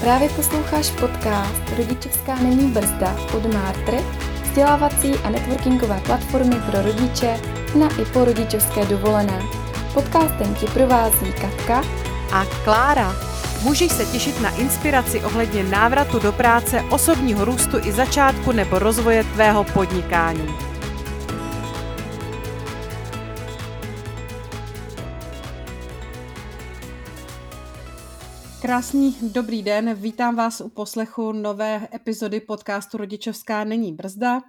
Právě posloucháš podcast Rodičovská není brzda od Martry, vzdělávací a networkingové platformy pro rodiče na i po rodičovské dovolené. Podcastem ti provází Katka a Klára. Můžeš se těšit na inspiraci ohledně návratu do práce, osobního růstu i začátku nebo rozvoje tvého podnikání. Krásný dobrý den, vítám vás u poslechu nové epizody podcastu Rodičovská není brzda.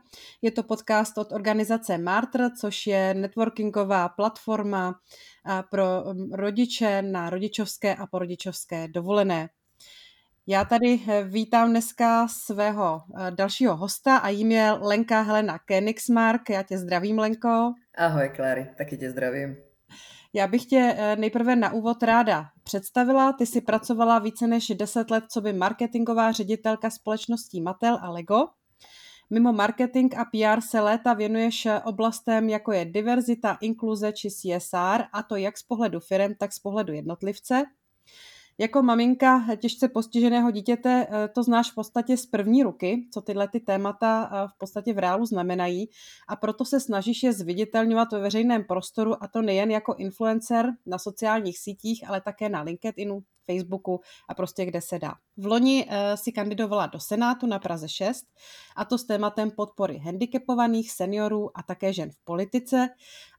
Je to podcast od organizace Martr, což je networkingová platforma pro rodiče na rodičovské a porodičovské dovolené. Já tady eh, vítám dneska svého eh, dalšího hosta a jím je Lenka Helena Kenigsmark. Já tě zdravím, Lenko. Ahoj, Kláry, taky tě zdravím. Já bych tě eh, nejprve na úvod ráda představila. Ty jsi pracovala více než 10 let co by marketingová ředitelka společností Mattel a Lego. Mimo marketing a PR se léta věnuješ oblastem, jako je diverzita, inkluze či CSR, a to jak z pohledu firm, tak z pohledu jednotlivce. Jako maminka těžce postiženého dítěte eh, to znáš v podstatě z první ruky, co tyhle ty témata eh, v podstatě v reálu znamenají. A proto se snažíš je zviditelňovat ve veřejném prostoru a to nejen jako influencer na sociálních sítích, ale také na LinkedInu, Facebooku a prostě kde se dá. V loni uh, si kandidovala do Senátu na Praze 6 a to s tématem podpory handicapovaných, seniorů a také žen v politice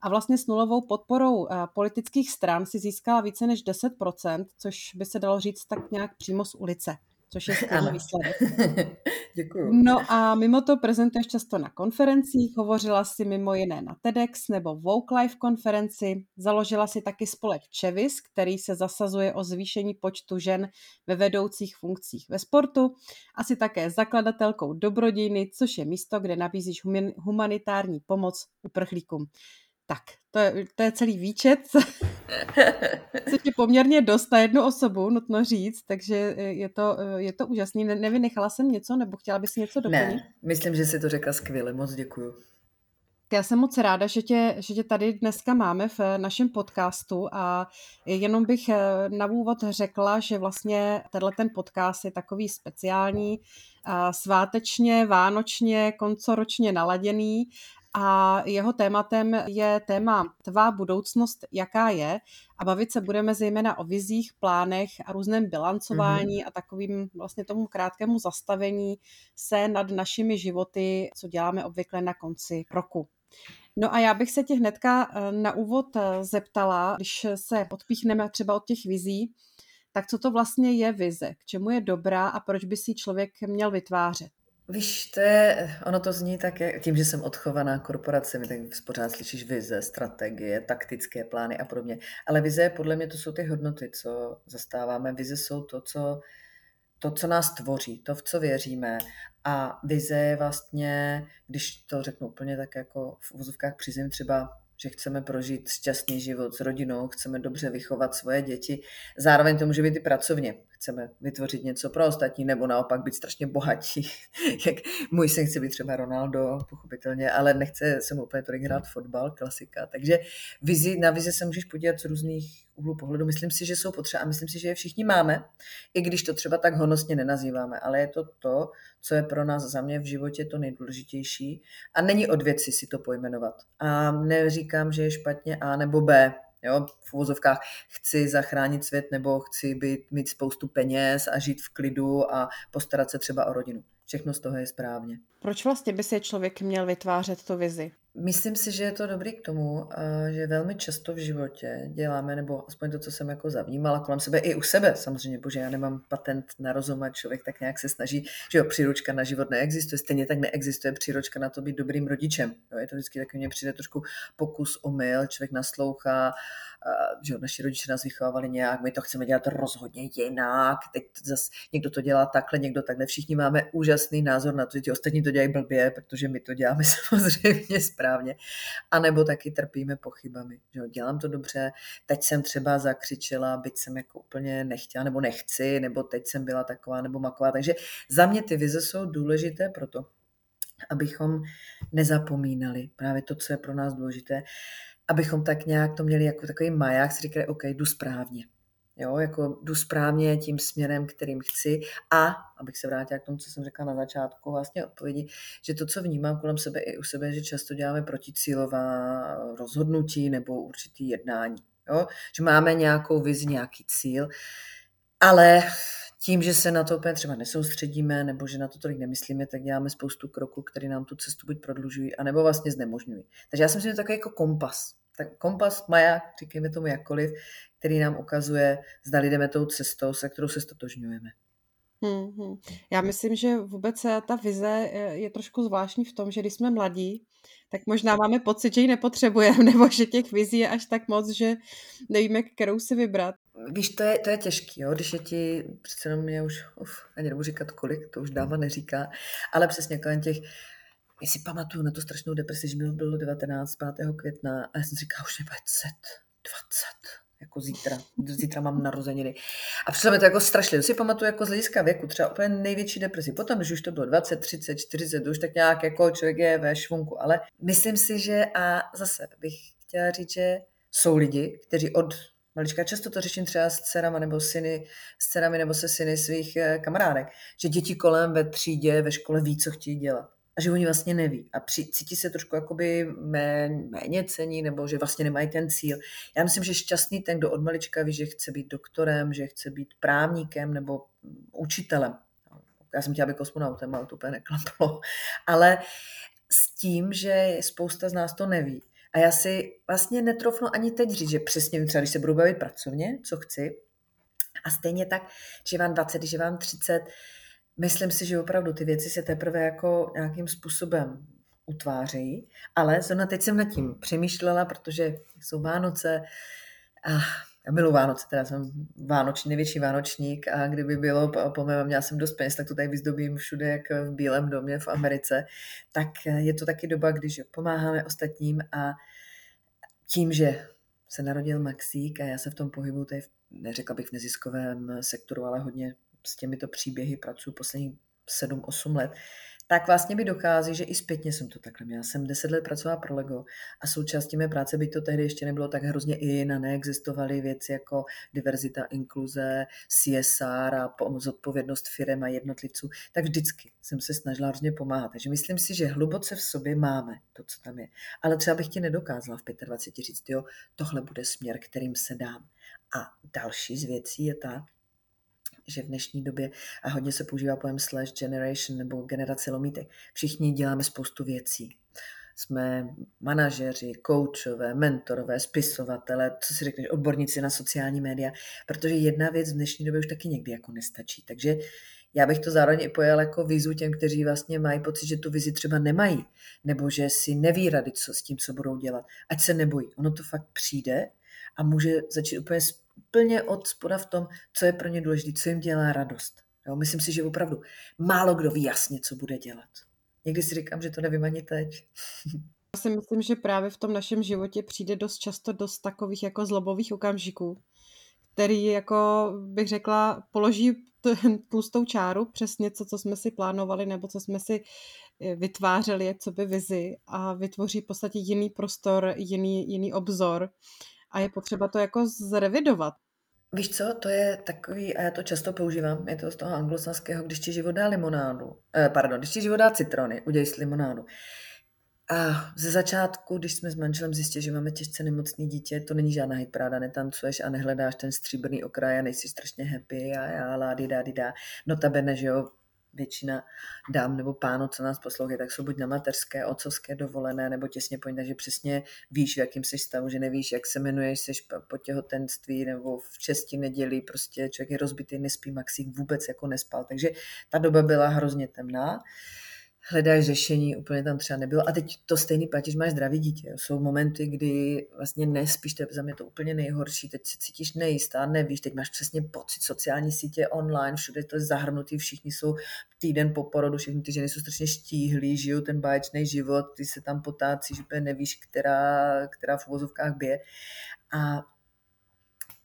a vlastně s nulovou podporou uh, politických stran si získala více než 10%, což by se dalo říct tak nějak přímo z ulice což je skvělý výsledek. Děkuju. No a mimo to prezentuješ často na konferencích, hovořila si mimo jiné na TEDx nebo Vogue Life konferenci, založila si taky spolek Čevis, který se zasazuje o zvýšení počtu žen ve vedoucích funkcích ve sportu, asi také zakladatelkou Dobrodiny, což je místo, kde nabízíš humanitární pomoc uprchlíkům. Tak, to je, to je celý výčet, což je poměrně dost na jednu osobu, nutno říct, takže je to, je to úžasný. Ne, nevynechala jsem něco, nebo chtěla bys něco doplnit? Ne, myslím, že si to řekla skvěle, moc děkuju. Já jsem moc ráda, že tě, že tě tady dneska máme v našem podcastu a jenom bych na úvod řekla, že vlastně tenhle ten podcast je takový speciální, svátečně, vánočně, koncoročně naladěný a jeho tématem je téma tvá budoucnost, jaká je a bavit se budeme zejména o vizích, plánech a různém bilancování mm-hmm. a takovým vlastně tomu krátkému zastavení se nad našimi životy, co děláme obvykle na konci roku. No a já bych se tě hnedka eh, na úvod eh, zeptala, když se odpíchneme třeba od těch vizí, tak co to vlastně je vize, k čemu je dobrá a proč by si člověk měl vytvářet? Víš, to je, ono to zní tak, tím, že jsem odchovaná korporacemi, tak pořád slyšíš vize, strategie, taktické plány a podobně. Ale vize, podle mě, to jsou ty hodnoty, co zastáváme. Vize jsou to, co, to, co nás tvoří, to, v co věříme. A vize je vlastně, když to řeknu úplně tak jako v uvozovkách přizím třeba že chceme prožít šťastný život s rodinou, chceme dobře vychovat svoje děti. Zároveň to může být i pracovně. Chceme vytvořit něco pro ostatní, nebo naopak být strašně bohatí. Jak můj syn chce být třeba Ronaldo, pochopitelně, ale nechce se mu úplně tolik hrát fotbal, klasika. Takže vizi, na vizi se můžeš podívat z různých úhlu pohledu. Myslím si, že jsou potřeba a myslím si, že je všichni máme, i když to třeba tak honosně nenazýváme, ale je to to, co je pro nás za mě v životě to nejdůležitější a není od věci si to pojmenovat. A neříkám, že je špatně A nebo B, Jo, v úvozovkách chci zachránit svět nebo chci být, mít spoustu peněz a žít v klidu a postarat se třeba o rodinu. Všechno z toho je správně. Proč vlastně by si člověk měl vytvářet tu vizi? Myslím si, že je to dobrý k tomu, eh, že velmi často v životě děláme, nebo aspoň to, co jsem jako zavnímala kolem sebe, i u sebe samozřejmě, protože já nemám patent na rozum a člověk tak nějak se snaží, že jo, příručka na život neexistuje, stejně tak neexistuje příručka na to být dobrým rodičem. Jo, je to vždycky takový, mně přijde trošku pokus o mil, člověk naslouchá, že naši rodiče nás vychovávali nějak, my to chceme dělat rozhodně jinak, teď zase někdo to dělá takhle, někdo takhle, všichni máme úžasný názor na to, že ti ostatní to dělají blbě, protože my to děláme samozřejmě správně, a nebo taky trpíme pochybami, že jo, dělám to dobře, teď jsem třeba zakřičela, byť jsem jako úplně nechtěla, nebo nechci, nebo teď jsem byla taková nebo maková, takže za mě ty vize jsou důležité proto, abychom nezapomínali právě to, co je pro nás důležité, abychom tak nějak to měli jako takový maják, si říkali, OK, jdu správně. Jo, jako jdu správně tím směrem, kterým chci a, abych se vrátila k tomu, co jsem řekla na začátku vlastně odpovědi, že to, co vnímám kolem sebe i u sebe, že často děláme proticílová rozhodnutí nebo určitý jednání. Jo? Že máme nějakou vizi, nějaký cíl, ale tím, že se na to úplně třeba nesoustředíme nebo že na to tolik nemyslíme, tak děláme spoustu kroků, které nám tu cestu buď prodlužují, anebo vlastně znemožňují. Takže já jsem si to takový jako kompas. Tak kompas, maják, říkejme tomu jakkoliv, který nám ukazuje, zda jdeme tou cestou, se kterou se stotožňujeme. Hmm, hmm. Já myslím, že vůbec eh, ta vize eh, je trošku zvláštní v tom, že když jsme mladí, tak možná máme pocit, že ji nepotřebujeme, nebo že těch vizí je až tak moc, že nevíme, kterou si vybrat. Víš, to je, to je těžký, jo? když je ti, přece jenom mě už, uf, ani nebudu říkat kolik, to už dáma neříká, ale přesně kolem těch, já si pamatuju na tu strašnou depresi, že mi bylo 19. 5. května a já jsem říkala, už je 20, 20, jako zítra. Zítra mám narozeniny. A přišlo mi to jako strašně. To si pamatuju jako z hlediska věku, třeba úplně největší depresi. Potom, když už to bylo 20, 30, 40, už tak nějak jako člověk je ve švunku. Ale myslím si, že a zase bych chtěla říct, že jsou lidi, kteří od malička, často to řeším třeba s dcerama nebo syny, s dcerami nebo se syny svých eh, kamarádek, že děti kolem ve třídě, ve škole ví, co chtějí dělat a že oni vlastně neví a při, cítí se trošku jakoby méně cení nebo že vlastně nemají ten cíl. Já myslím, že šťastný ten, kdo od malička ví, že chce být doktorem, že chce být právníkem nebo učitelem. Já jsem chtěla být kosmonautem, ale to úplně neklaplo. Ale s tím, že spousta z nás to neví. A já si vlastně netrofnu ani teď říct, že přesně třeba když se budu bavit pracovně, co chci. A stejně tak, že vám 20, že vám 30, myslím si, že opravdu ty věci se teprve jako nějakým způsobem utvářejí, ale zrovna teď jsem nad tím přemýšlela, protože jsou Vánoce. A já miluji Vánoce, teda jsem vánoční, největší vánočník a kdyby bylo po mém, měla jsem dost peněz, tak to tady vyzdobím všude, jak v Bílém domě v Americe, tak je to taky doba, když pomáháme ostatním a tím, že se narodil Maxík a já se v tom pohybu, tady neřekla bych v neziskovém sektoru, ale hodně s těmito příběhy pracuji posledních 7-8 let, tak vlastně mi dochází, že i zpětně jsem to takhle měla. Jsem 10 let pracovala pro Lego a součástí mé práce, by to tehdy ještě nebylo tak hrozně i jiné, neexistovaly věci jako diverzita, inkluze, CSR a zodpovědnost firem a jednotlivců, tak vždycky jsem se snažila hrozně pomáhat. Takže myslím si, že hluboce v sobě máme to, co tam je. Ale třeba bych ti nedokázala v 25 říct, jo, tohle bude směr, kterým se dám. A další z věcí je ta, že v dnešní době a hodně se používá pojem slash generation nebo generace lomítek. Všichni děláme spoustu věcí. Jsme manažeři, koučové, mentorové, spisovatele, co si řekneš, odborníci na sociální média, protože jedna věc v dnešní době už taky někdy jako nestačí. Takže já bych to zároveň i pojel jako vizu těm, kteří vlastně mají pocit, že tu vizi třeba nemají, nebo že si neví rady co, s tím, co budou dělat. Ať se nebojí. Ono to fakt přijde a může začít úplně úplně od spoda v tom, co je pro ně důležité, co jim dělá radost. Jo, myslím si, že opravdu málo kdo ví jasně, co bude dělat. Někdy si říkám, že to nevím ani teď. Já si myslím, že právě v tom našem životě přijde dost často dost takových jako zlobových okamžiků, který jako bych řekla položí tlustou čáru přes něco, co jsme si plánovali nebo co jsme si eh, vytvářeli, co by vizi a vytvoří v podstatě jiný prostor, jiný, jiný obzor a je potřeba to jako zrevidovat. Víš co, to je takový, a já to často používám, je to z toho anglosaského, když ti život dá limonádu, eh, pardon, když ti život dá citrony, udělej si limonádu. A ze začátku, když jsme s manželem zjistili, že máme těžce nemocný dítě, to není žádná hitpráda, netancuješ a nehledáš ten stříbrný okraj a nejsi strašně happy a já, lá, dida, dida. Notabene, že jo, většina dám nebo pánů, co nás poslouchají, tak jsou buď na mateřské, otcovské dovolené, nebo těsně po takže přesně víš, v jakým jsi stavu, že nevíš, jak se jmenuješ, jsi po těhotenství, nebo v česti neděli, prostě člověk je rozbitý, nespí, maxík vůbec jako nespal. Takže ta doba byla hrozně temná hledáš řešení, úplně tam třeba nebylo. A teď to stejný platí, že máš zdravý dítě. Jsou momenty, kdy vlastně nespíš, to je za mě to úplně nejhorší, teď se cítíš nejistá, nevíš, teď máš přesně pocit, sociální sítě online, všude to je zahrnutý, všichni jsou týden po porodu, všechny ty ženy jsou strašně štíhlí, žijou ten báječný život, ty se tam potácíš, úplně nevíš, která, která v uvozovkách bije. A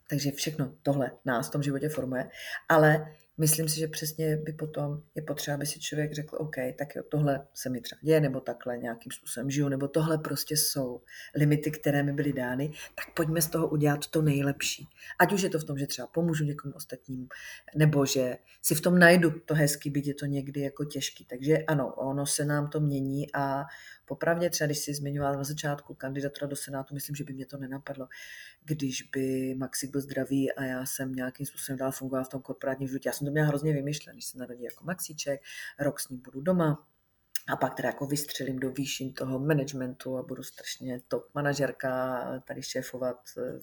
takže všechno tohle nás v tom životě formuje. Ale myslím si, že přesně by potom je potřeba, aby si člověk řekl, OK, tak jo, tohle se mi třeba děje, nebo takhle nějakým způsobem žiju, nebo tohle prostě jsou limity, které mi byly dány, tak pojďme z toho udělat to nejlepší. Ať už je to v tom, že třeba pomůžu někomu ostatním, nebo že si v tom najdu to hezký, byť je to někdy jako těžký. Takže ano, ono se nám to mění a Popravdě třeba, když si zmiňoval na začátku kandidatura do Senátu, myslím, že by mě to nenapadlo, když by Maxi byl zdravý a já jsem nějakým způsobem dál fungoval v tom korporátním životě. Já jsem to měla hrozně vymyšlené, když se narodí jako Maxíček, rok s ním budu doma, a pak teda jako vystřelím do výšin toho managementu a budu strašně top manažerka, tady šéfovat eh,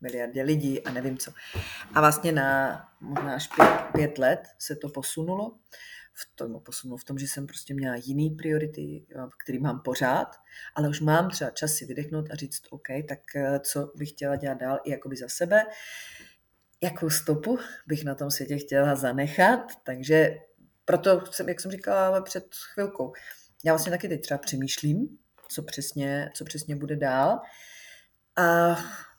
miliardě lidí a nevím co. A vlastně na možná až pět, pět let se to posunulo v tom posunu v tom, že jsem prostě měla jiný priority, který mám pořád, ale už mám třeba čas si vydechnout a říct, OK, tak eh, co bych chtěla dělat dál i jakoby za sebe, jakou stopu bych na tom světě chtěla zanechat, takže proto jsem, jak jsem říkala před chvilkou, já vlastně taky teď třeba přemýšlím, co přesně, co přesně bude dál a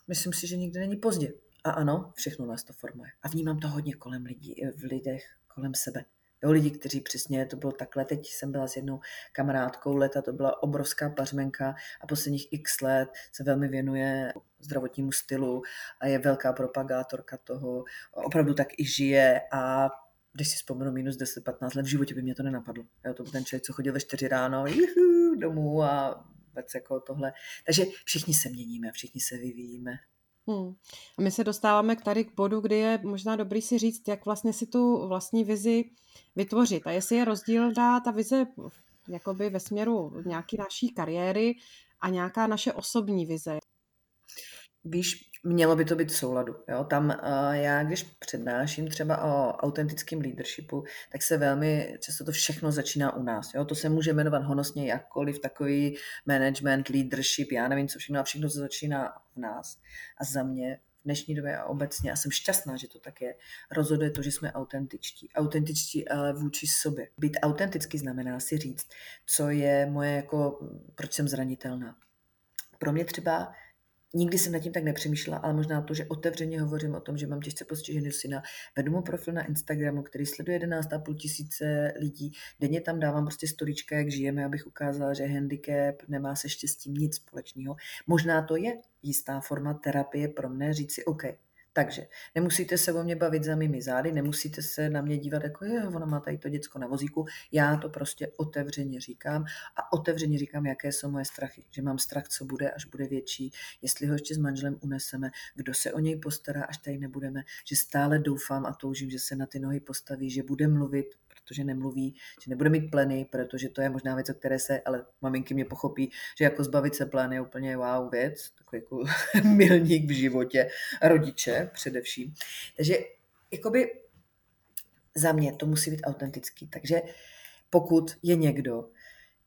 myslím si, že nikdy není pozdě. A ano, všechno nás to formuje. A vnímám to hodně kolem lidí, v lidech kolem sebe. Jo, lidi, kteří přesně, to bylo takhle, teď jsem byla s jednou kamarádkou leta, to byla obrovská pařmenka a posledních x let se velmi věnuje zdravotnímu stylu a je velká propagátorka toho, opravdu tak i žije a když si vzpomenu minus 10-15 let, v životě by mě to nenapadlo. Jo, to byl ten člověk, co chodil ve 4 ráno juhu, domů a vůbec jako tohle. Takže všichni se měníme, všichni se vyvíjíme. Hmm. A my se dostáváme k tady k bodu, kdy je možná dobrý si říct, jak vlastně si tu vlastní vizi vytvořit. A jestli je rozdíl dá ta vize jakoby ve směru nějaký naší kariéry a nějaká naše osobní vize. Víš, mělo by to být v souladu. Jo? Tam uh, já, když přednáším třeba o autentickém leadershipu, tak se velmi často to všechno začíná u nás. Jo? To se může jmenovat honosně jakkoliv, takový management, leadership, já nevím, co všechno, a všechno se začíná v nás. A za mě v dnešní době a obecně, a jsem šťastná, že to tak je, rozhoduje to, že jsme autentičtí. Autentičtí ale vůči sobě. Být autentický znamená si říct, co je moje jako, proč jsem zranitelná. Pro mě třeba Nikdy jsem nad tím tak nepřemýšlela, ale možná to, že otevřeně hovořím o tom, že mám těžce postižený syna. Vedu mu profil na Instagramu, který sleduje 11,5 tisíce lidí. Denně tam dávám prostě storička, jak žijeme, abych ukázala, že handicap nemá se štěstím nic společného. Možná to je jistá forma terapie pro mne říct si, OK, takže nemusíte se o mě bavit za mými zády, nemusíte se na mě dívat jako, je, ona má tady to děcko na vozíku. Já to prostě otevřeně říkám a otevřeně říkám, jaké jsou moje strachy. Že mám strach, co bude, až bude větší, jestli ho ještě s manželem uneseme, kdo se o něj postará, až tady nebudeme, že stále doufám a toužím, že se na ty nohy postaví, že bude mluvit, protože nemluví, že nebude mít pleny, protože to je možná věc, o které se, ale maminky mě pochopí, že jako zbavit se pleny je úplně wow věc, takový jako milník v životě rodiče především. Takže jakoby za mě to musí být autentický. Takže pokud je někdo,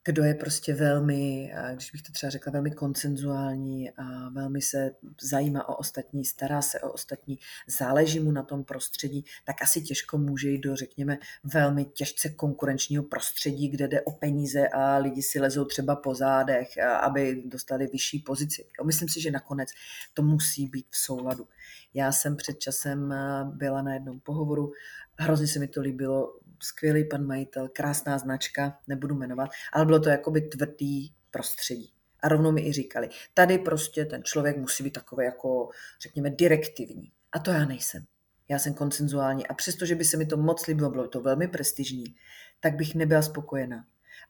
kdo je prostě velmi, když bych to třeba řekla, velmi koncenzuální a velmi se zajímá o ostatní, stará se o ostatní, záleží mu na tom prostředí, tak asi těžko může jít do, řekněme, velmi těžce konkurenčního prostředí, kde jde o peníze a lidi si lezou třeba po zádech, aby dostali vyšší pozici. Myslím si, že nakonec to musí být v souladu. Já jsem před časem byla na jednom pohovoru, hrozně se mi to líbilo, skvělý pan majitel, krásná značka, nebudu jmenovat, ale bylo to jakoby tvrdý prostředí. A rovnou mi i říkali, tady prostě ten člověk musí být takový jako, řekněme, direktivní. A to já nejsem. Já jsem koncenzuální a přestože by se mi to moc líbilo, bylo to velmi prestižní, tak bych nebyla spokojená.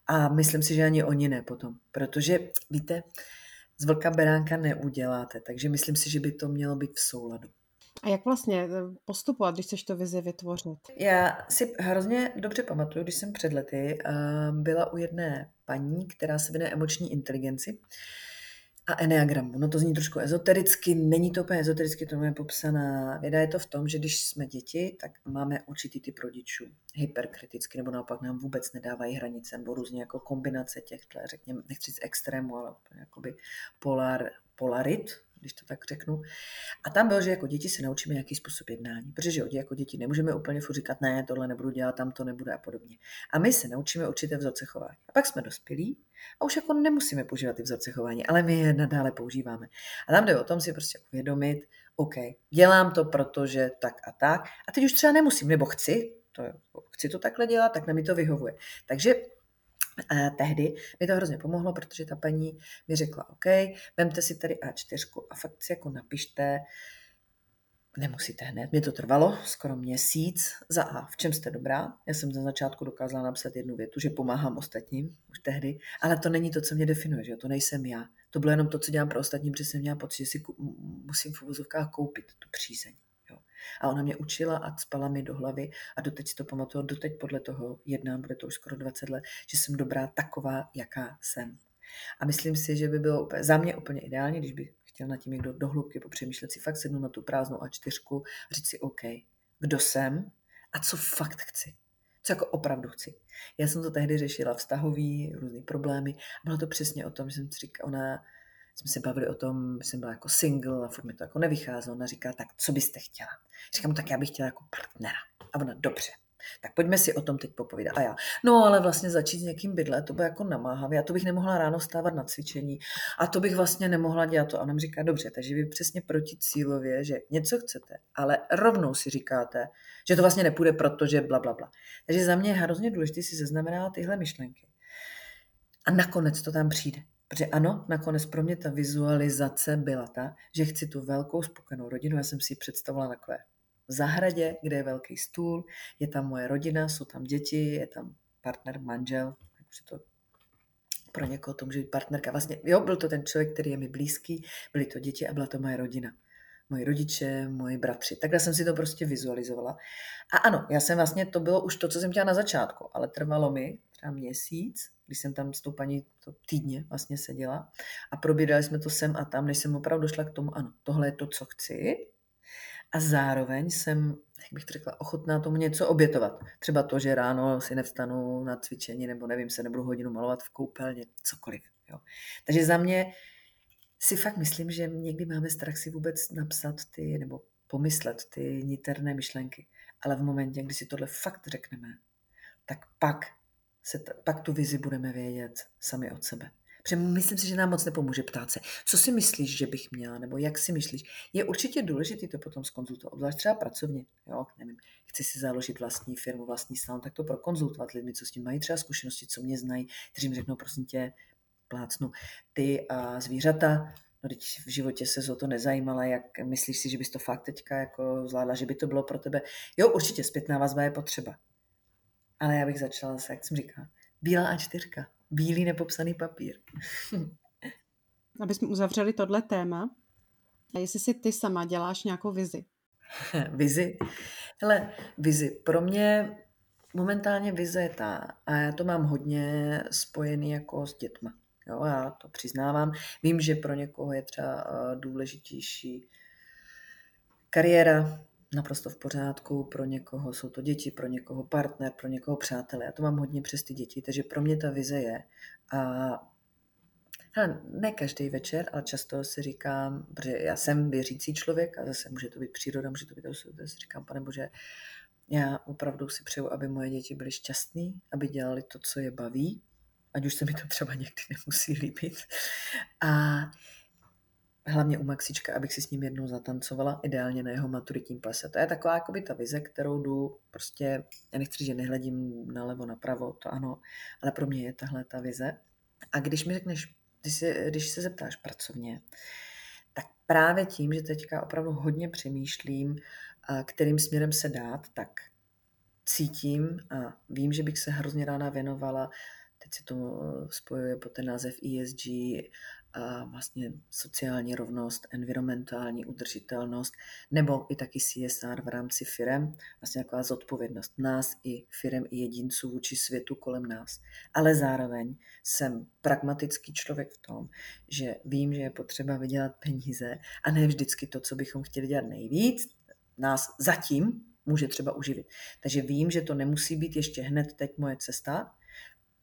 A myslím si, že ani oni ne potom. Protože, víte, z vlka beránka neuděláte, takže myslím si, že by to mělo být v souladu. A jak vlastně eh, postupovat, když chceš to vizi vytvořit? Já si hrozně dobře pamatuju, když jsem před lety eh, byla u jedné paní, která se věnuje emoční inteligenci a enneagramu. No to zní trošku ezotericky, není to úplně ezotericky, to je popsaná věda. Je to v tom, že když jsme děti, tak máme určitý typ rodičů, hyperkriticky, nebo naopak nám vůbec nedávají hranice, nebo různě jako kombinace těchto, řekněme, nechci říct extrému, ale jakoby polar, polarit, když to tak řeknu. A tam bylo, že jako děti se naučíme nějaký způsob jednání, protože jako děti nemůžeme úplně furt říkat, ne, tohle nebudu dělat, tam to nebude a podobně. A my se naučíme určité vzorce chování. A pak jsme dospělí a už jako nemusíme používat ty vzorce chování, ale my je nadále používáme. A tam jde o tom si prostě uvědomit, OK, dělám to, protože tak a tak. A teď už třeba nemusím, nebo chci, to, chci to takhle dělat, tak na mi to vyhovuje. Takže a tehdy mi to hrozně pomohlo, protože ta paní mi řekla, OK, vemte si tady A4 a fakt si jako napište, nemusíte hned, mě to trvalo skoro měsíc. Za A, v čem jste dobrá? Já jsem za začátku dokázala napsat jednu větu, že pomáhám ostatním už tehdy, ale to není to, co mě definuje, že to nejsem já. To bylo jenom to, co dělám pro ostatní, protože jsem měla pocit, že si musím v uvozovkách koupit tu přízeň. A ona mě učila a spala mi do hlavy a doteď si to pamatuju, doteď podle toho jednám, bude to už skoro 20 let, že jsem dobrá taková, jaká jsem. A myslím si, že by bylo úplně, za mě úplně ideálně, když bych chtěl na tím někdo dohlubky popřemýšlet si fakt sednu na tu prázdnou A4 a říct si OK, kdo jsem a co fakt chci. Co jako opravdu chci. Já jsem to tehdy řešila vztahový, různý problémy. Bylo to přesně o tom, že jsem si říkala, ona jsme se bavili o tom, jsem byla jako single a furt mi to jako nevycházelo. Ona říká, tak co byste chtěla? Říkám, tak já bych chtěla jako partnera. A ona, dobře, tak pojďme si o tom teď popovídat. A já, no ale vlastně začít s někým bydlet, to bude jako namáhavě. A to bych nemohla ráno stávat na cvičení. A to bych vlastně nemohla dělat to. A ona mi říká, dobře, takže vy přesně proti cílově, že něco chcete, ale rovnou si říkáte, že to vlastně nepůjde, protože bla, bla, bla. Takže za mě je hrozně důležité si zaznamenat tyhle myšlenky. A nakonec to tam přijde. Protože ano, nakonec pro mě ta vizualizace byla ta, že chci tu velkou spokojenou rodinu. Já jsem si ji představovala takové v zahradě, kde je velký stůl, je tam moje rodina, jsou tam děti, je tam partner, manžel, už to pro někoho to může být partnerka. Vlastně, jo, byl to ten člověk, který je mi blízký, byly to děti a byla to moje rodina. Moji rodiče, moji bratři. Takhle jsem si to prostě vizualizovala. A ano, já jsem vlastně, to bylo už to, co jsem chtěla na začátku, ale trvalo mi třeba měsíc, když jsem tam s tou paní to týdně vlastně seděla a probírali jsme to sem a tam, než jsem opravdu došla k tomu, ano, tohle je to, co chci. A zároveň jsem, jak bych to řekla, ochotná tomu něco obětovat. Třeba to, že ráno si nevstanu na cvičení, nebo nevím, se nebudu hodinu malovat v koupelně, cokoliv. Jo. Takže za mě si fakt myslím, že někdy máme strach si vůbec napsat ty, nebo pomyslet ty niterné myšlenky. Ale v momentě, kdy si tohle fakt řekneme, tak pak se t- pak tu vizi budeme vědět sami od sebe. Protože myslím si, že nám moc nepomůže ptát se, co si myslíš, že bych měla, nebo jak si myslíš. Je určitě důležité to potom skonzultovat, obzvlášť třeba pracovně. Jo, nevím, chci si založit vlastní firmu, vlastní salon, tak to prokonzultovat lidmi, co s tím mají třeba zkušenosti, co mě znají, kteří mi řeknou, prosím tě, plácnu, ty a zvířata, no teď v životě se o to nezajímala, jak myslíš si, že bys to fakt teďka jako zvládla, že by to bylo pro tebe. Jo, určitě zpětná vazba je potřeba. Ale já bych začala se, jak jsem říkala, bílá A4, bílý nepopsaný papír. Aby jsme uzavřeli tohle téma, a jestli si ty sama děláš nějakou vizi? vizi? Hele, vizi. Pro mě momentálně vize je ta, a já to mám hodně spojený jako s dětma. Jo, já to přiznávám. Vím, že pro někoho je třeba eh, důležitější kariéra, naprosto v pořádku, pro někoho jsou to děti, pro někoho partner, pro někoho přátelé. Já to mám hodně přes ty děti, takže pro mě ta vize je. A hele, ne každý večer, ale často si říkám, protože já jsem věřící člověk a zase může to být příroda, může to být to, si říkám, pane Bože, já opravdu si přeju, aby moje děti byly šťastní, aby dělali to, co je baví, ať už se mi to třeba někdy nemusí líbit. A hlavně u Maxíčka, abych si s ním jednou zatancovala, ideálně na jeho maturitním plese. To je taková jakoby ta vize, kterou jdu prostě, já nechci že nehledím nalevo, napravo, to ano, ale pro mě je tahle ta vize. A když mi řekneš, když se, když se zeptáš pracovně, tak právě tím, že teďka opravdu hodně přemýšlím, kterým směrem se dát, tak cítím a vím, že bych se hrozně ráda věnovala teď se to spojuje po ten název ESG, a vlastně sociální rovnost, environmentální udržitelnost, nebo i taky CSR v rámci firem, vlastně taková zodpovědnost nás i firem i jedinců vůči světu kolem nás. Ale zároveň jsem pragmatický člověk v tom, že vím, že je potřeba vydělat peníze a ne vždycky to, co bychom chtěli dělat nejvíc, nás zatím může třeba uživit. Takže vím, že to nemusí být ještě hned teď moje cesta,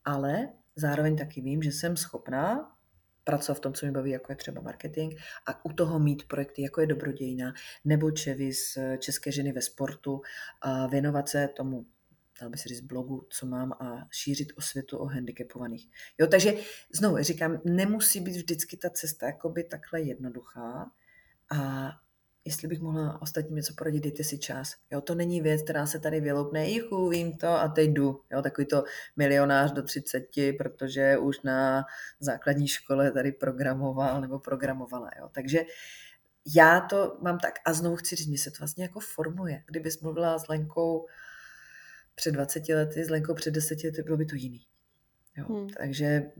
ale zároveň taky vím, že jsem schopná pracovat v tom, co mi baví, jako je třeba marketing a u toho mít projekty, jako je Dobrodějina nebo Čevis, České ženy ve sportu a věnovat se tomu dal by se říct, blogu, co mám a šířit osvětu o handicapovaných. Jo, takže znovu říkám, nemusí být vždycky ta cesta jakoby takhle jednoduchá a jestli bych mohla ostatním něco poradit, dejte si čas. Jo, to není věc, která se tady vyloupne, jichu, vím to a teď jdu. Jo, takový to milionář do 30, protože už na základní škole tady programoval nebo programovala. Jo. Takže já to mám tak a znovu chci říct, mě se to vlastně jako formuje. Kdybys mluvila s Lenkou před 20 lety, s Lenkou před 10 lety, bylo by to jiný. Jo, hmm. Takže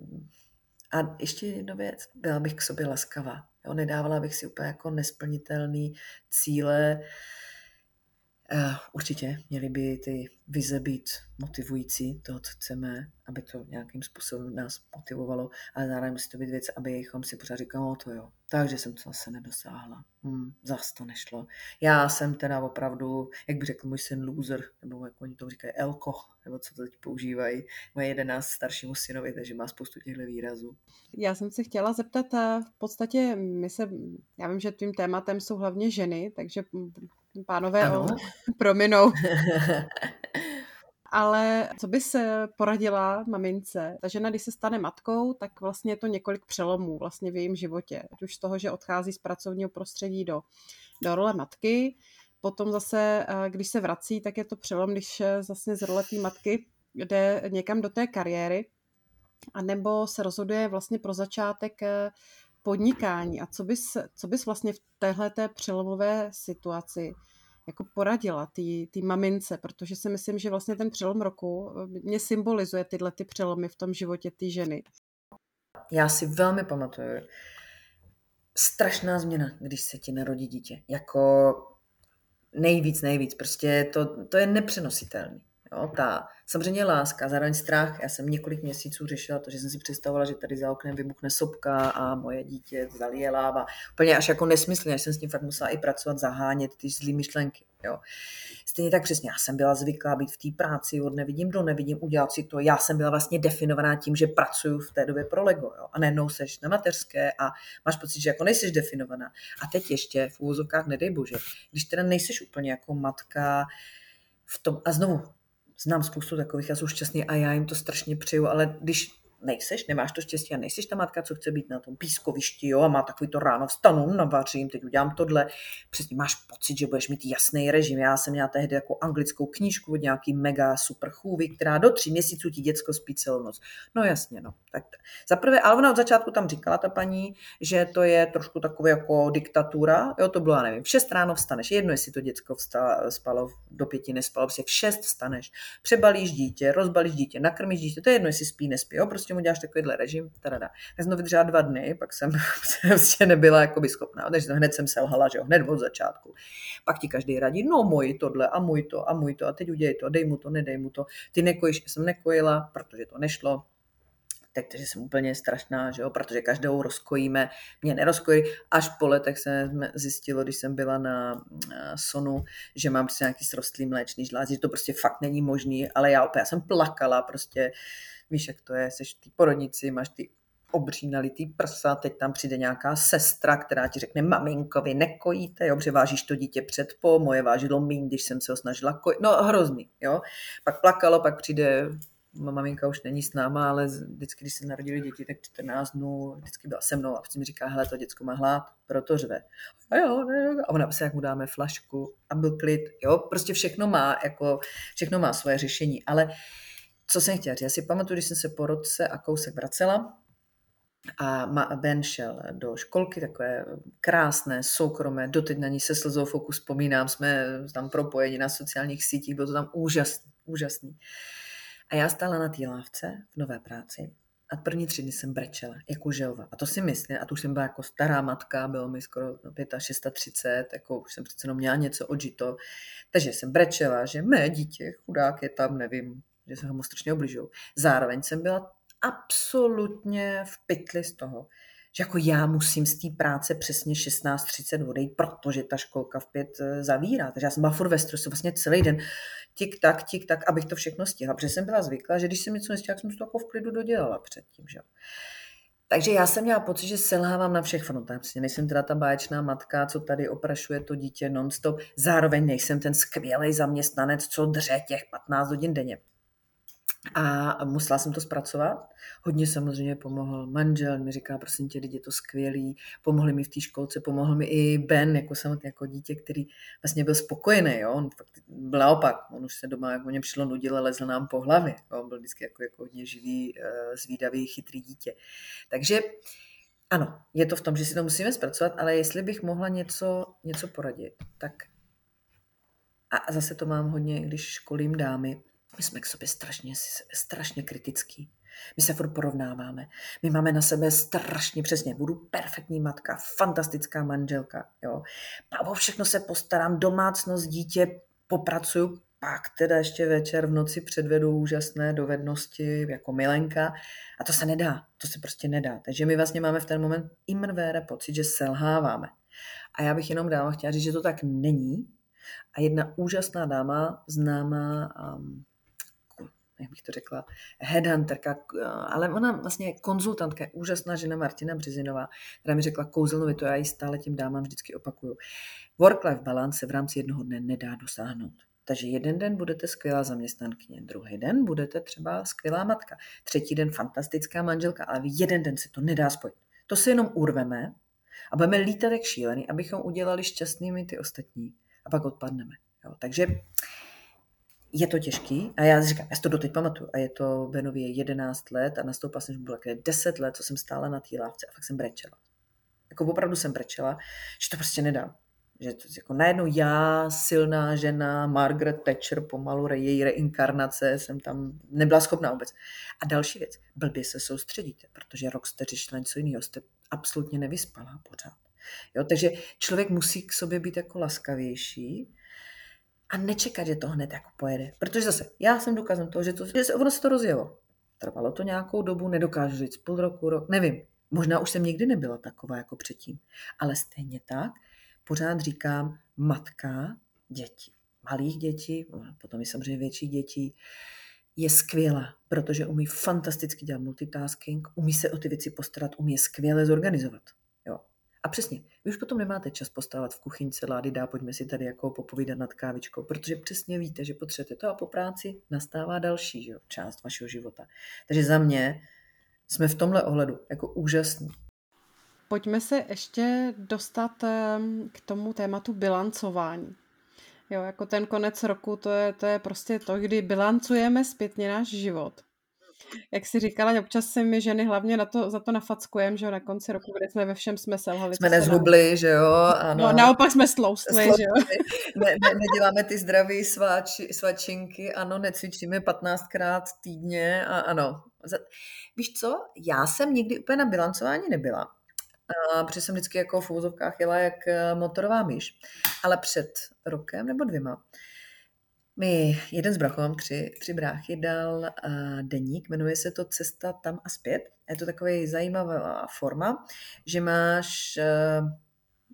a ještě jedna věc, byla bych k sobě laskavá. Jo, nedávala bych si úplně jako nesplnitelný cíle. Uh, určitě měly by ty vize být motivující, to, co chceme, aby to nějakým způsobem nás motivovalo, ale zároveň musí to být věc, abychom si pořád říkali, no to jo, takže jsem to zase nedosáhla. Hmm, zase to nešlo. Já jsem teda opravdu, jak by řekl můj syn, loser, nebo jak oni to říkají, elko, nebo co to teď používají, moje jedenáct staršímu synovi, takže má spoustu těchto výrazů. Já jsem se chtěla zeptat, v podstatě my se, já vím, že tvým tématem jsou hlavně ženy, takže pánové ano. prominou. Ale co bys poradila mamince? Ta žena, když se stane matkou, tak vlastně je to několik přelomů vlastně v jejím životě. Ať už z toho, že odchází z pracovního prostředí do, do role matky, potom zase, eh, když se vrací, tak je to přelom, když zase z role té matky jde někam do té kariéry, a nebo se rozhoduje vlastně pro začátek eh, podnikání. A co bys, co bys vlastně v téhle přelomové situaci jako poradila té mamince, protože si myslím, že vlastně ten přelom roku eh, mě symbolizuje tyhle ty přelomy v tom životě té ženy. Já si velmi pamatuju, strašná změna, když se ti narodí dítě. Jako nejvíc, nejvíc. Prostě to, to je nepřenositelný. Jo, ta samozřejmě láska, zároveň strach. Já jsem několik měsíců řešila to, že jsem si představovala, že tady za oknem vybuchne sopka a moje dítě zalije láva. Úplně až jako nesmyslně, až jsem s tím fakt musela i pracovat, zahánět ty zlý myšlenky. Jo. Stejně tak přesně, já jsem byla zvyklá být v té práci, od nevidím do nevidím, udělat si to. Já jsem byla vlastně definovaná tím, že pracuju v té době pro Lego. Jo. A najednou seš na mateřské a máš pocit, že jako nejseš definovaná. A teď ještě v úvozovkách, nedej bože, když teda nejseš úplně jako matka, v tom, a znovu, znám spoustu takových, já jsem šťastný a já jim to strašně přeju, ale když nejseš, nemáš to štěstí a nejseš ta matka, co chce být na tom pískovišti, jo, a má takový to ráno vstanu, navařím, teď udělám tohle, přesně máš pocit, že budeš mít jasný režim. Já jsem měla tehdy jako anglickou knížku od nějaký mega super chůvy, která do tří měsíců ti děcko spí celou noc. No jasně, no. Tak za prvé, ale ona od začátku tam říkala ta paní, že to je trošku takové jako diktatura, jo, to bylo, já nevím, v šest ráno vstaneš, jedno, jestli to děcko vstalo, spalo do pěti, nespalo, prostě v šest vstaneš, přebalíš dítě, rozbalíš dítě, nakrmíš dítě, to je jedno, jestli spí, nespí, jo, prostě mu děláš takovýhle režim, teda. Já jsem to vydržela dva dny, pak jsem prostě nebyla jakoby schopná, takže hned jsem selhala, že jo, hned od začátku. Pak ti každý radí, no můj tohle a můj to a můj to a teď udělej to, dej mu to, nedej mu to. Ty nekojíš, jsem nekojila, protože to nešlo, takže jsem úplně strašná, že jo, protože každou rozkojíme, mě nerozkojí. Až po letech se zjistilo, když jsem byla na Sonu, že mám prostě nějaký srostlý mléčný žláz, že to prostě fakt není možný, ale já opět já jsem plakala, prostě víš, jak to je, seš v té porodnici, máš ty obří nalitý prsa, teď tam přijde nějaká sestra, která ti řekne, maminko, vy nekojíte, jo, vážíš to dítě před po, moje vážilo míň, když jsem se ho snažila kojit, no hrozný, jo. Pak plakalo, pak přijde maminka už není s náma, ale vždycky, když se narodili děti, tak 14 dnů vždycky byla se mnou a vždycky mi říká, hele, to děcko má hlad, proto řve. A jo, ne, a ona se jak mu dáme flašku a byl klid, jo, prostě všechno má, jako, všechno má svoje řešení, ale co jsem chtěla říct, já si pamatuju, když jsem se po roce a kousek vracela, a Ben šel do školky, takové krásné, soukromé, doteď na ní se slzou fokus vzpomínám, jsme tam propojeni na sociálních sítích, bylo to tam úžasný, úžasný. A já stála na té lávce v nové práci a první tři dny jsem brečela, jako želva. A to si myslím, a tu už jsem byla jako stará matka, bylo mi skoro 35, 30, jako už jsem přece jenom měla něco odžito. Takže jsem brečela, že mé dítě, chudák je tam, nevím, že se ho strašně obližují. Zároveň jsem byla absolutně v pytli z toho, že jako já musím z té práce přesně 16.30 odejít, protože ta školka v pět eh, zavírá. Takže já jsem byla furt ve stresu vlastně celý den. Tik tak, tik tak, abych to všechno stihla. Protože jsem byla zvyklá, že když jsem něco nestihla, jsem to jako v klidu dodělala předtím. Že? Takže já jsem měla pocit, že selhávám na všech frontách. Prostě nejsem teda ta báječná matka, co tady oprašuje to dítě nonstop. Zároveň nejsem ten skvělý zaměstnanec, co dře těch 15 hodin denně. A musela jsem to zpracovat. Hodně samozřejmě pomohl manžel, mi říká, prosím tě, je to skvělý. Pomohli mi v té školce, pomohl mi i Ben, jako samotný jako dítě, který vlastně byl spokojený. Jo? On fakt byl naopak, on už se doma, jak něm přišlo nudil, lezl nám po hlavě. On byl vždycky jako, jako hodně živý, eh, zvídavý, chytrý dítě. Takže ano, je to v tom, že si to musíme zpracovat, ale jestli bych mohla něco, něco poradit, tak a zase to mám hodně, když školím dámy, my jsme k sobě strašně, strašně kritický. My se furt porovnáváme. My máme na sebe strašně přesně. Budu perfektní matka, fantastická manželka. Jo. A o všechno se postarám, domácnost, dítě, popracuju, pak teda ještě večer v noci předvedu úžasné dovednosti jako milenka. A to se nedá. To se prostě nedá. Takže my vlastně máme v ten moment imrvére pocit, že selháváme. A já bych jenom dáma chtěla říct, že to tak není. A jedna úžasná dáma, známá um, jak bych to řekla, headhunterka, ale ona vlastně je konzultantka, úžasná žena Martina Březinová, která mi řekla kouzelnově, to já ji stále tím dámám vždycky opakuju. Work-life balance se v rámci jednoho dne nedá dosáhnout. Takže jeden den budete skvělá zaměstnankyně, druhý den budete třeba skvělá matka, třetí den fantastická manželka, ale v jeden den se to nedá spojit. To se jenom urveme a budeme lítat jak šílený, abychom udělali šťastnými ty ostatní a pak odpadneme. Jo, takže je to těžký a já říkám, já si to doteď pamatuju a je to Benově 11 let a nastoupila jsem, že bylo 10 let, co jsem stála na té lávce a fakt jsem brečela. Jako opravdu jsem brečela, že to prostě nedám. Že to jako najednou já, silná žena, Margaret Thatcher, pomalu její reinkarnace, jsem tam nebyla schopná vůbec. A další věc, blbě se soustředíte, protože rok jste řešila něco jiného, jste absolutně nevyspala pořád. Jo, takže člověk musí k sobě být jako laskavější, a nečekat, že to hned jako pojede. Protože zase, já jsem důkazem toho, že, to, že se, ono se to rozjelo. Trvalo to nějakou dobu, nedokážu říct, půl roku, rok, nevím. Možná už jsem nikdy nebyla taková jako předtím. Ale stejně tak pořád říkám matka dětí. Malých dětí, potom i samozřejmě větších dětí, je skvělá, protože umí fantasticky dělat multitasking, umí se o ty věci postarat, umí je skvěle zorganizovat. A přesně, vy už potom nemáte čas postávat v kuchyňce, lády dá, pojďme si tady jako popovídat nad kávičkou, protože přesně víte, že potřebujete to a po práci nastává další že jo, část vašeho života. Takže za mě jsme v tomhle ohledu jako úžasní. Pojďme se ještě dostat k tomu tématu bilancování. Jo, jako ten konec roku, to je, to je prostě to, kdy bilancujeme zpětně náš život jak si říkala, občas se mi ženy hlavně na to, za to nafackujem, že jo, na konci roku, kde jsme ve všem jsme selhali. Jsme nezhubli, že jo, ano. No, naopak jsme sloustli, že jo. Ne, ne, neděláme ty zdraví sváči, svačinky, ano, necvičíme 15krát týdně a ano. Víš co, já jsem nikdy úplně na bilancování nebyla, a protože jsem vždycky jako v úvozovkách jela jak eh, motorová myš. Ale před rokem nebo dvěma mi jeden z brachů, mám tři, tři bráchy, dal uh, deník, jmenuje se to Cesta tam a zpět. Je to taková zajímavá forma, že máš uh,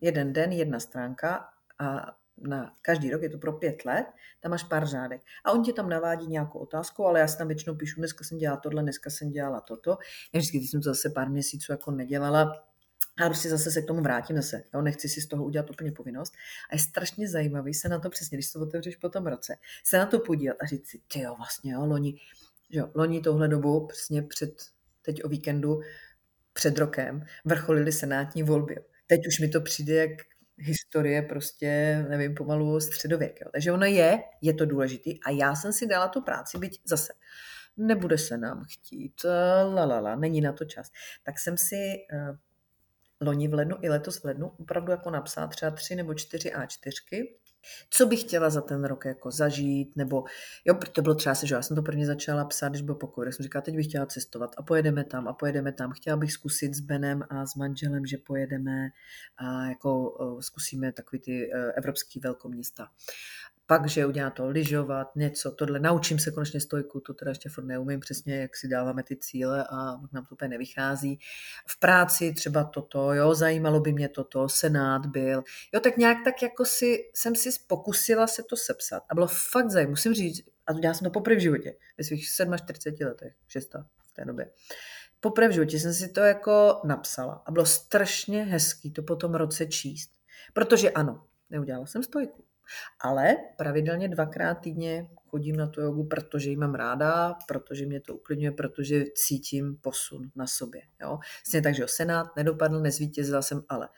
jeden den, jedna stránka a na každý rok, je to pro pět let, tam máš pár řádek. A on tě tam navádí nějakou otázku, ale já si tam většinou píšu, dneska jsem dělala tohle, dneska jsem dělala toto. Já vždycky, když jsem to zase pár měsíců jako nedělala, a prostě zase se k tomu vrátím zase. Jo? Nechci si z toho udělat úplně povinnost. A je strašně zajímavý se na to přesně, když to otevřeš po tom roce, se na to podívat a říct si, ty jo, vlastně jo, loni, jo, loni touhle dobu, přesně před, teď o víkendu, před rokem, vrcholily senátní volby. Teď už mi to přijde jak historie prostě, nevím, pomalu středověk. Jo. Takže ono je, je to důležitý a já jsem si dala tu práci, byť zase nebude se nám chtít, la, la, la, není na to čas. Tak jsem si uh, loni v lednu i letos v lednu opravdu jako napsat třeba tři nebo čtyři A4, co bych chtěla za ten rok jako zažít, nebo jo, to bylo třeba se, že já jsem to prvně začala psát, když byl pokoj, jsem říkala, teď bych chtěla cestovat a pojedeme tam a pojedeme tam. Chtěla bych zkusit s Benem a s manželem, že pojedeme a jako zkusíme takový ty e, evropský velkoměsta pak, že udělá to lyžovat, něco, tohle, naučím se konečně stojku, to teda ještě furt neumím přesně, jak si dáváme ty cíle a nám to úplně nevychází. V práci třeba toto, jo, zajímalo by mě toto, senát byl, jo, tak nějak tak jako si, jsem si pokusila se to sepsat a bylo fakt zajímavé, musím říct, a udělala jsem to poprvé v životě, ve svých 47 letech, 6 v té době poprvé v životě jsem si to jako napsala a bylo strašně hezký to po tom roce číst. Protože ano, neudělala jsem stojku, ale pravidelně dvakrát týdně chodím na tu jogu, protože ji mám ráda, protože mě to uklidňuje, protože cítím posun na sobě. Jo? Vlastně tak, že Senát nedopadl, nezvítězila jsem, ale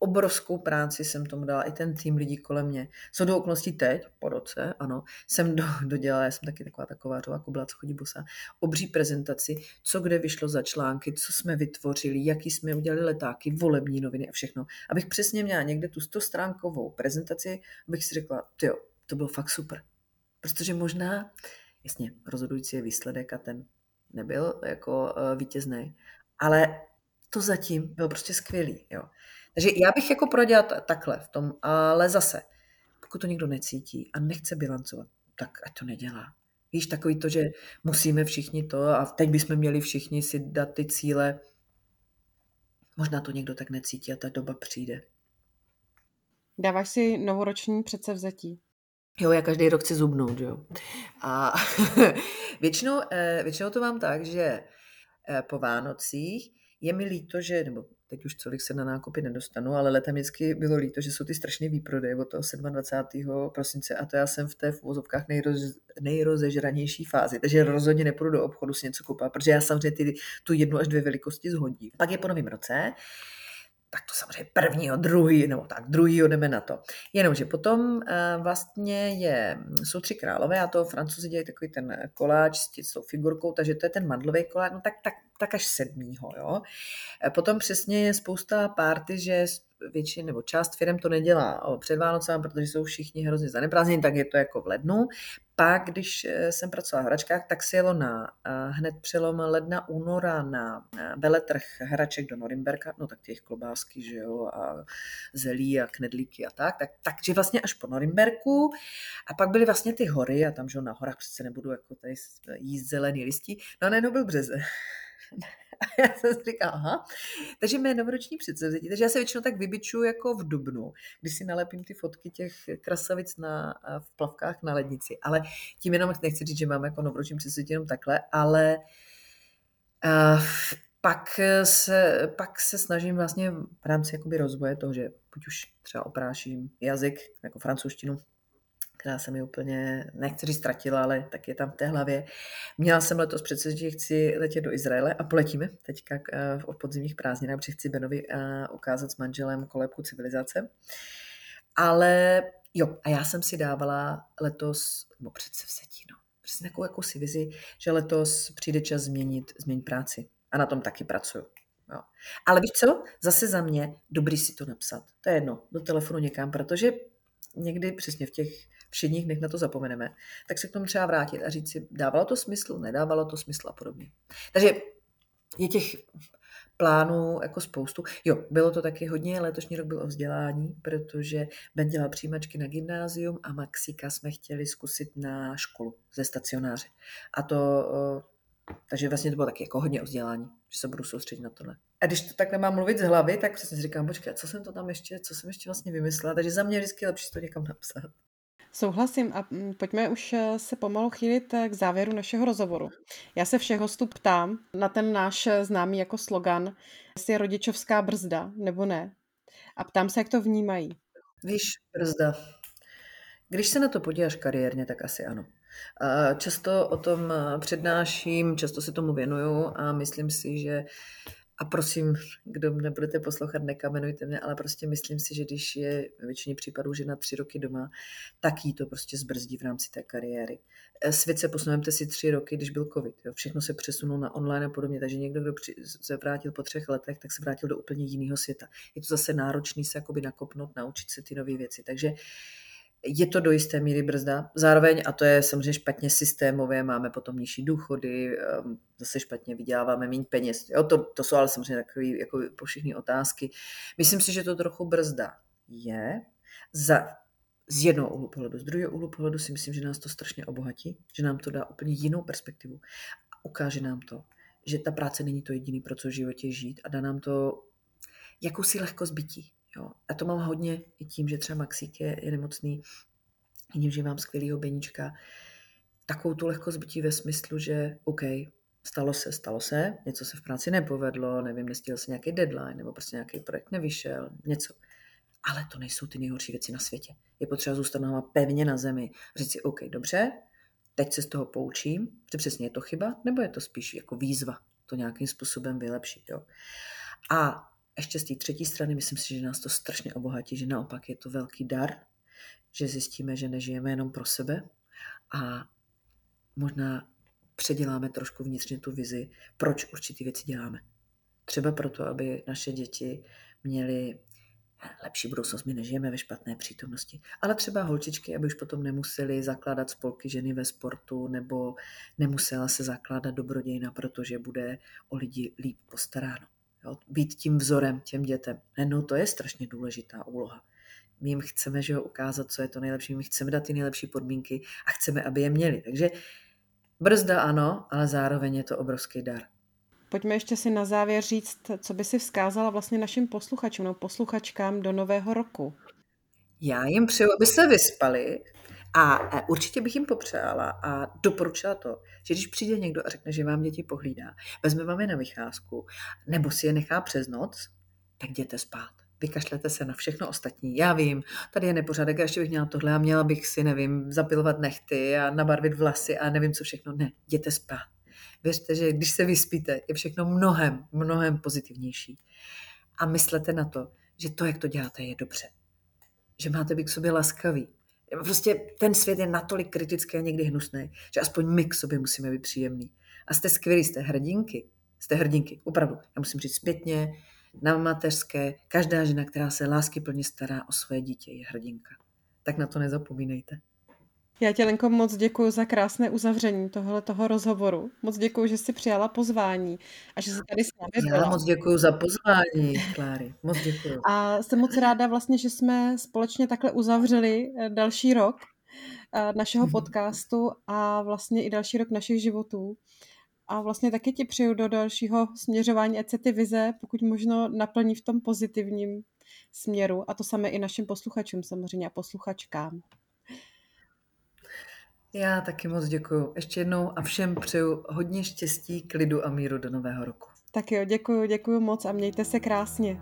obrovskou práci jsem tomu dala, i ten tým lidí kolem mě. Co do okolností teď, po roce, ano, jsem do, dodělala, já jsem taky taková taková jako byla, co chodí bosa, obří prezentaci, co kde vyšlo za články, co jsme vytvořili, jaký jsme udělali letáky, volební noviny a všechno. Abych přesně měla někde tu stostránkovou prezentaci, abych si řekla, jo, to bylo fakt super. Protože možná, jasně, rozhodující je výsledek a ten nebyl jako uh, vítězný, ale to zatím bylo prostě skvělý, jo. Takže já bych jako prodělat takhle v tom, ale zase, pokud to někdo necítí a nechce bilancovat, tak ať to nedělá. Víš, takový to, že musíme všichni to a teď bychom měli všichni si dát ty cíle. Možná to někdo tak necítí a ta doba přijde. Dáváš si novoroční předsevzetí? Jo, já každý rok chci zubnout, jo. A většinou, eh, většinou to mám tak, že eh, po Vánocích je mi líto, že, nebo teď už celik se na nákupy nedostanu, ale letem vždycky bylo líto, že jsou ty strašné výprodeje od toho 27. prosince a to já jsem v té v úvozovkách nejroz, nejrozežranější fázi, takže rozhodně nepůjdu do obchodu si něco koupit, protože já samozřejmě ty, tu jednu až dvě velikosti zhodím. Pak je po novém roce, tak to samozřejmě prvního, druhý, nebo tak druhý jdeme na to. Jenomže potom uh, vlastně je, jsou tři králové a to francouzi dělají takový ten koláč s tou figurkou, takže to je ten mandlový koláč, no tak, tak, tak až sedmýho, jo. Eh, potom přesně je spousta párty, že většin nebo část firm to nedělá před Vánocem, protože jsou všichni hrozně zaneprázdněni, tak je to jako v lednu. Pak, když eh, jsem pracovala v hračkách, tak se jelo na eh, hned přelom ledna, února na eh, veletrh hraček do Norimberka, no tak těch klobásky, že jo, a zelí a knedlíky a tak, tak, takže vlastně až po Norimberku a pak byly vlastně ty hory a tam, že jo, na horách přece nebudu jako tady jíst zelený listí, no a byl březe. A já jsem si říkala, aha. Takže mé novoroční předsevzetí. Takže já se většinou tak vybičuju jako v Dubnu, když si nalepím ty fotky těch krasavic na, v plavkách na lednici. Ale tím jenom nechci říct, že mám jako novoroční předsevzetí jenom takhle, ale uh, pak se, pak se snažím vlastně v rámci jakoby rozvoje toho, že buď už třeba opráším jazyk, jako francouzštinu, která se mi úplně, nechci ztratila, ale tak je tam v té hlavě. Měla jsem letos přece, že chci letět do Izraele a poletíme teďka eh, v podzimních prázdninách, protože chci Benovi eh, ukázat s manželem kolébku civilizace. Ale jo, a já jsem si dávala letos, nebo přece vsetí, no, přesně takovou jakousi vizi, že letos přijde čas změnit, změnit práci. A na tom taky pracuju. Jo. Ale víš co? Zase za mě dobrý si to napsat. To je jedno, do telefonu někam, protože někdy přesně v těch všedních dnech na to zapomeneme, tak se k tomu třeba vrátit a říct si, dávalo to smysl, nedávalo to smysl a podobně. Takže je těch plánů jako spoustu. Jo, bylo to taky hodně, letošní rok byl o vzdělání, protože Ben dělal přijímačky na gymnázium a Maxika jsme chtěli zkusit na školu ze stacionáře. A to, takže vlastně to bylo taky jako hodně o vzdělání, že se budu soustředit na tohle. A když to tak nemám mluvit z hlavy, tak si říkám, počkej, co jsem to tam ještě, co jsem ještě vlastně vymyslela, takže za mě je vždycky lepší to někam napsat. Souhlasím a mm, pojďme už eh, se pomalu chýlit eh, k závěru našeho rozhovoru. Já se všech hostů ptám na ten náš eh, známý jako slogan, jestli je rodičovská brzda nebo ne. A ptám se, jak to vnímají. Víš, brzda. Když se na to podíváš kariérně, tak asi ano. Často o tom přednáším, často se tomu věnuju a myslím si, že a prosím, kdo nebudete poslouchat, nekamenujte mě, ale prostě myslím si, že když je většině případů žena tři roky doma, tak jí to prostě zbrzdí v rámci té kariéry. E, svět se posunujete si tři roky, když byl covid. Jo. Všechno se přesunulo na online a podobně, takže někdo, kdo se vrátil po třech letech, tak se vrátil do úplně jiného světa. Je to zase náročný se jakoby nakopnout, naučit se ty nové věci. Takže je to do jisté míry brzda. Zároveň, a to je samozřejmě špatně systémové, máme potom nižší důchody, ehm, zase špatně vyděláváme méně peněz. Jo, to, to jsou ale samozřejmě takové jako pošichné otázky. Myslím si, že to trochu brzda je. Za, z jednoho úhlu pohledu. Z druhého úhlu pohledu si myslím, že nás to strašně obohatí, že nám to dá úplně jinou perspektivu. A ukáže nám to, že ta práce není to jediné, pro co v životě žít a dá nám to jakousi lehkost bytí. Jo. A to mám hodně i tím, že třeba Maxík je, je nemocný, i tím, že mám skvělýho Beníčka, takovou tu lehkost bytí ve smyslu, že OK, Stalo se, stalo se, něco se v práci nepovedlo, nevím, nestihl se nějaký deadline, nebo prostě nějaký projekt nevyšel, něco. Ale to nejsou ty nejhorší věci na světě. Je potřeba zůstat náma pevně na zemi. Říct si, OK, dobře, teď se z toho poučím, že přesně je to chyba, nebo je to spíš jako výzva to nějakým způsobem vylepšit. Jo? A ještě z té třetí strany myslím si, že nás to strašně obohatí, že naopak je to velký dar, že zjistíme, že nežijeme jenom pro sebe a možná předěláme trošku vnitřně tu vizi, proč určitý věci děláme. Třeba proto, aby naše děti měly lepší budoucnost. My nežijeme ve špatné přítomnosti. Ale třeba holčičky, aby už potom nemuseli zakládat spolky ženy ve sportu nebo nemusela se zakládat dobrodějna, protože bude o lidi líp postaráno. Jo? Být tím vzorem těm dětem. No to je strašně důležitá úloha. My jim chceme že jo, ukázat, co je to nejlepší, my chceme dát ty nejlepší podmínky a chceme, aby je měli. Takže brzda ano, ale zároveň je to obrovský dar. Pojďme ještě si na závěr říct, co by si vzkázala vlastně našim posluchačům nebo posluchačkám do nového roku. Já jim přeju, aby se vyspali a určitě bych jim popřála a doporučila to, že když přijde někdo a řekne, že vám děti pohlídá, vezme vám je na vycházku nebo si je nechá přes noc, tak jděte spát. Vykašlete se na všechno ostatní. Já vím, tady je nepořádek a ještě bych měla tohle a měla bych si, nevím, zapilovat nechty a nabarvit vlasy a nevím co všechno. Ne, jděte spát Věřte, že když se vyspíte, je všechno mnohem, mnohem pozitivnější. A myslete na to, že to, jak to děláte, je dobře. Že máte být k sobě laskavý. Prostě ten svět je natolik kritický a někdy hnusný, že aspoň my k sobě musíme být příjemný. A jste skvělí, jste hrdinky. Jste hrdinky, opravdu. Já musím říct zpětně, na mateřské, každá žena, která se lásky plně stará o své dítě, je hrdinka. Tak na to nezapomínejte. Já tě, Lenko, moc děkuji za krásné uzavření tohle toho rozhovoru. Moc děkuji, že jsi přijala pozvání a že jsi tady s námi byla. Já moc děkuji za pozvání, Kláry. Moc děkuji. A jsem moc ráda vlastně, že jsme společně takhle uzavřeli eh, další rok eh, našeho mhm. podcastu a vlastně i další rok našich životů. A vlastně taky ti přeju do dalšího směřování, ať se ty vize pokud možno naplní v tom pozitivním směru. A to samé i našim posluchačům samozřejmě a posluchačkám. Já taky moc děkuju. Ještě jednou a všem přeju hodně štěstí, klidu a míru do nového roku. Tak jo, děkuju, děkuju moc a mějte se krásně.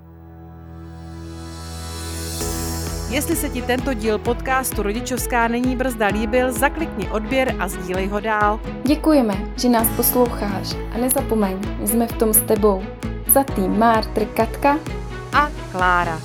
Jestli se ti tento díl podcastu Rodičovská není brzda líbil, zaklikni odběr a sdílej ho dál. Děkujeme, že nás posloucháš a nezapomeň, jsme v tom s tebou. Za tým Mártr Katka a Klára.